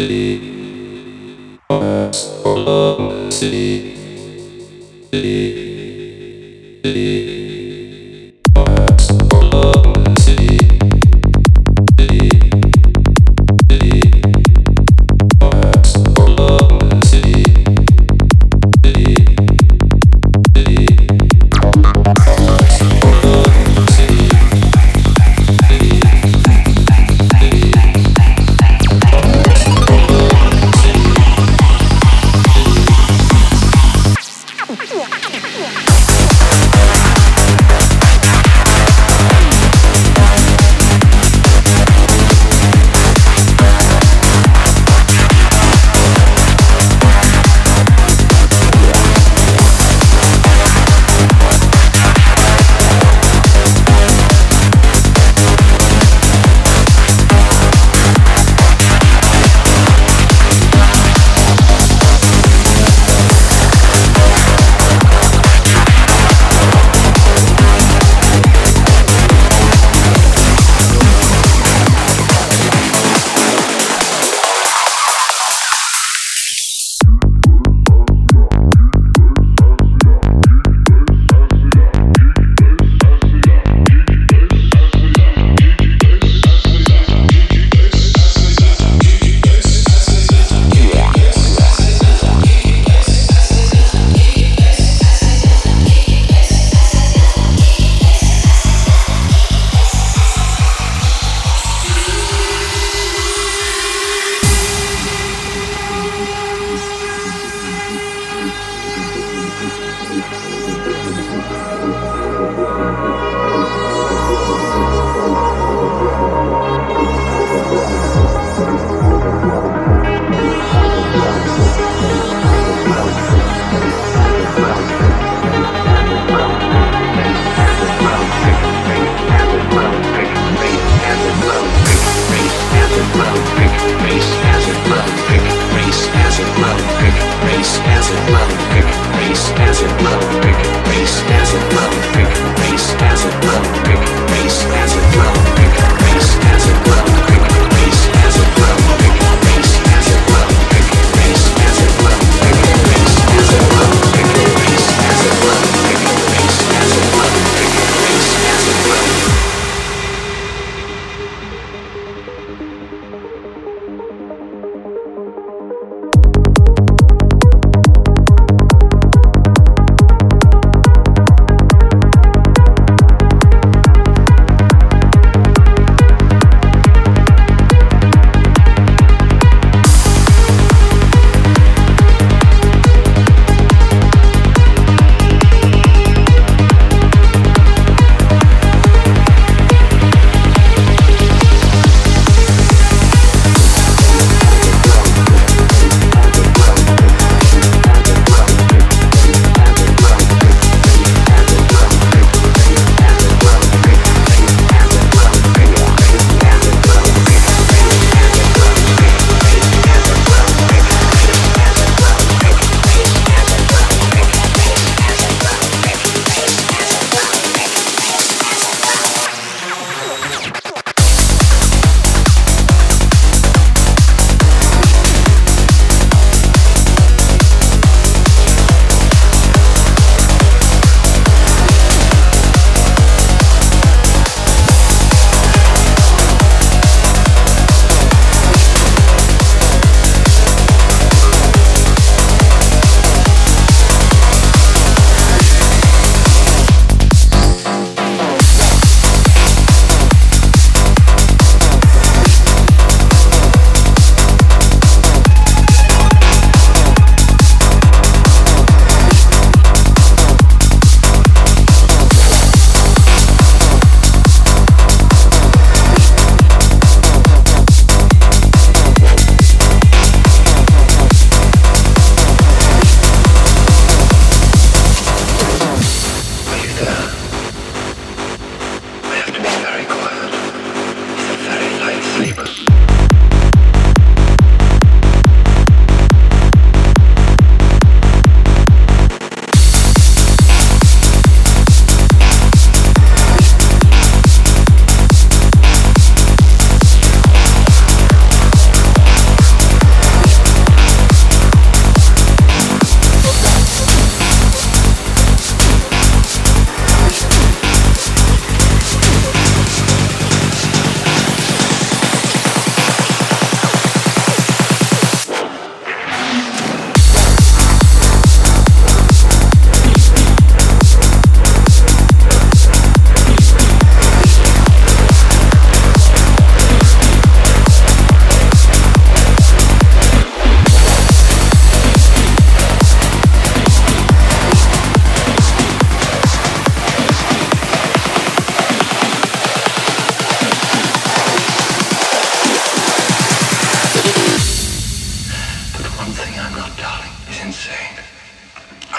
Yeah.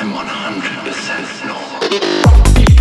I'm 100% normal.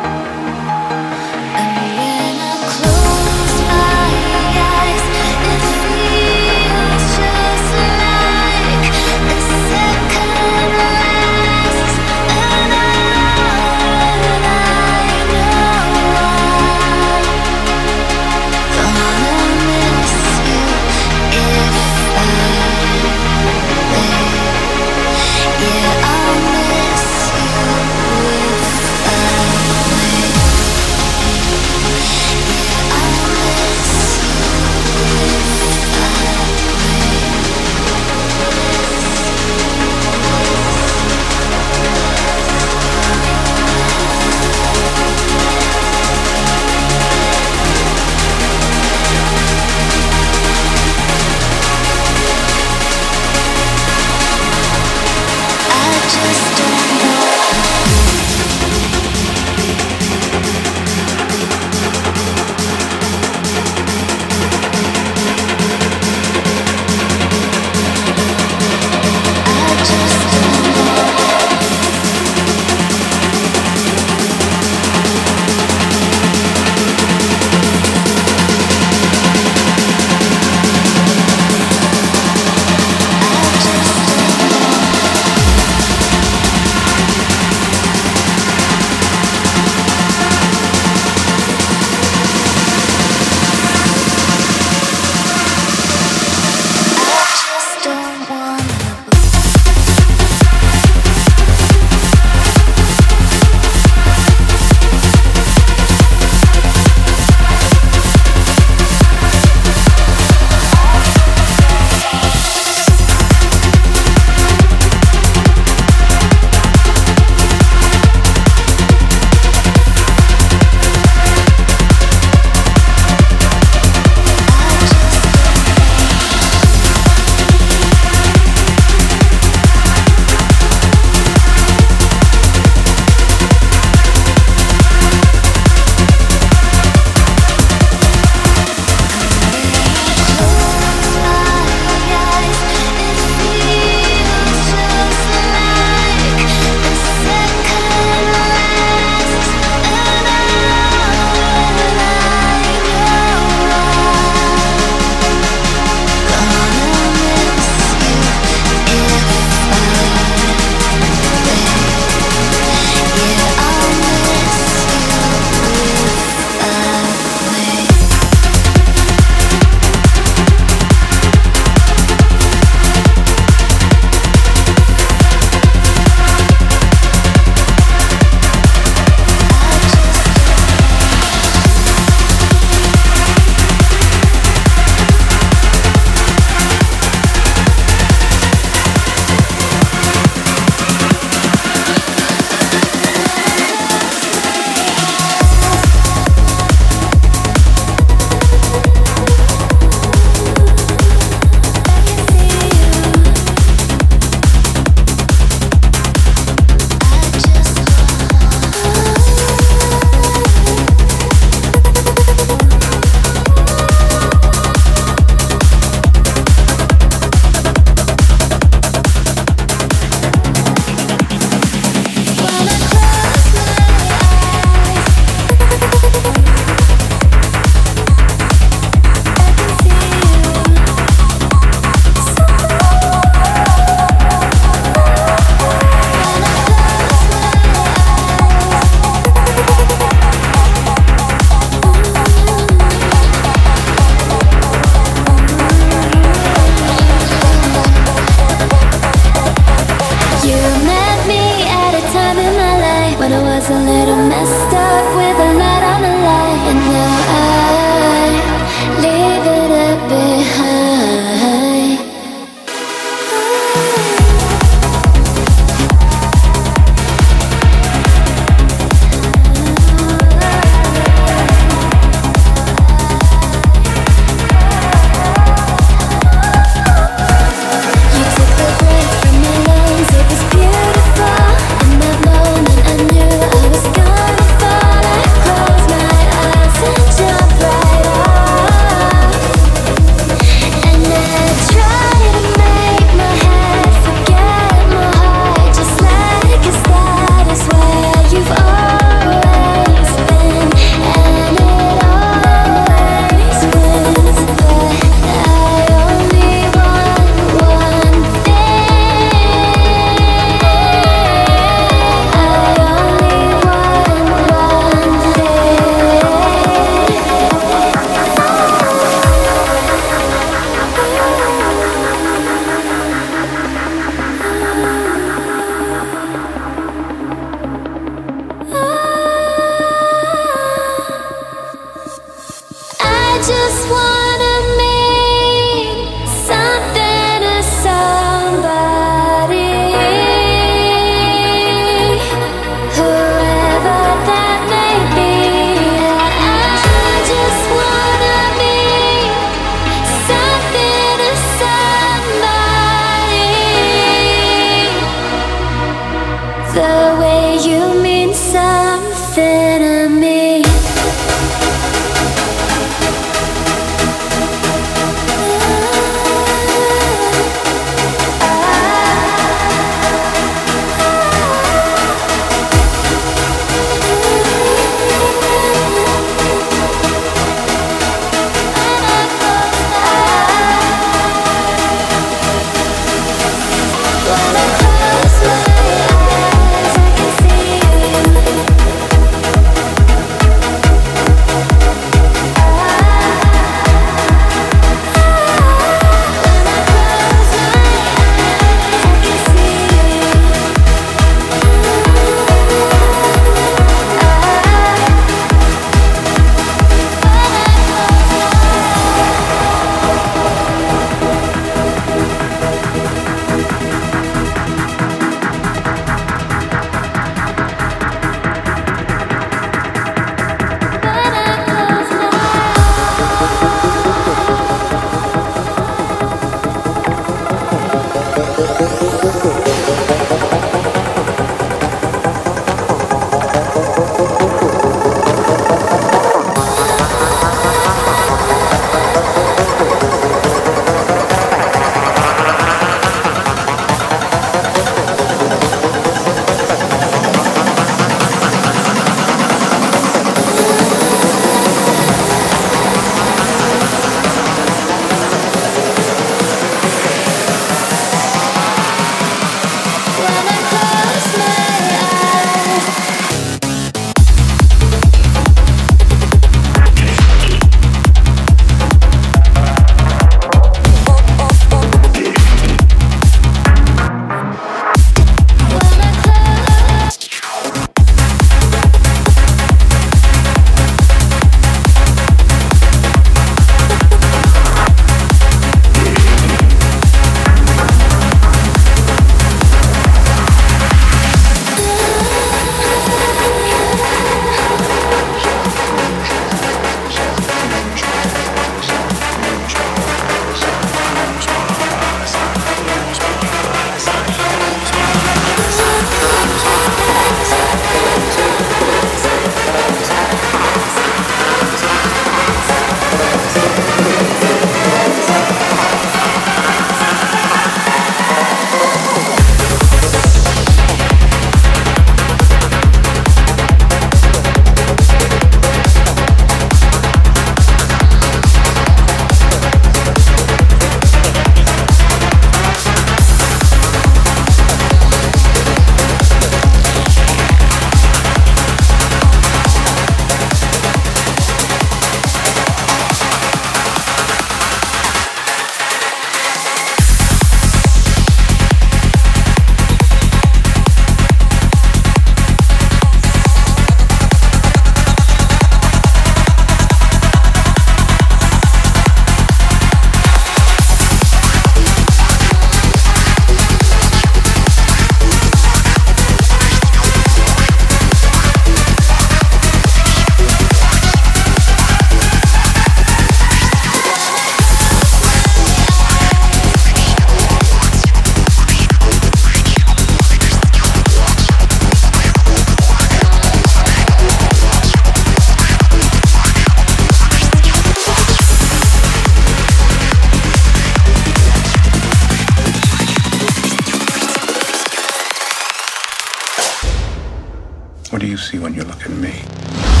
You see when you look at me?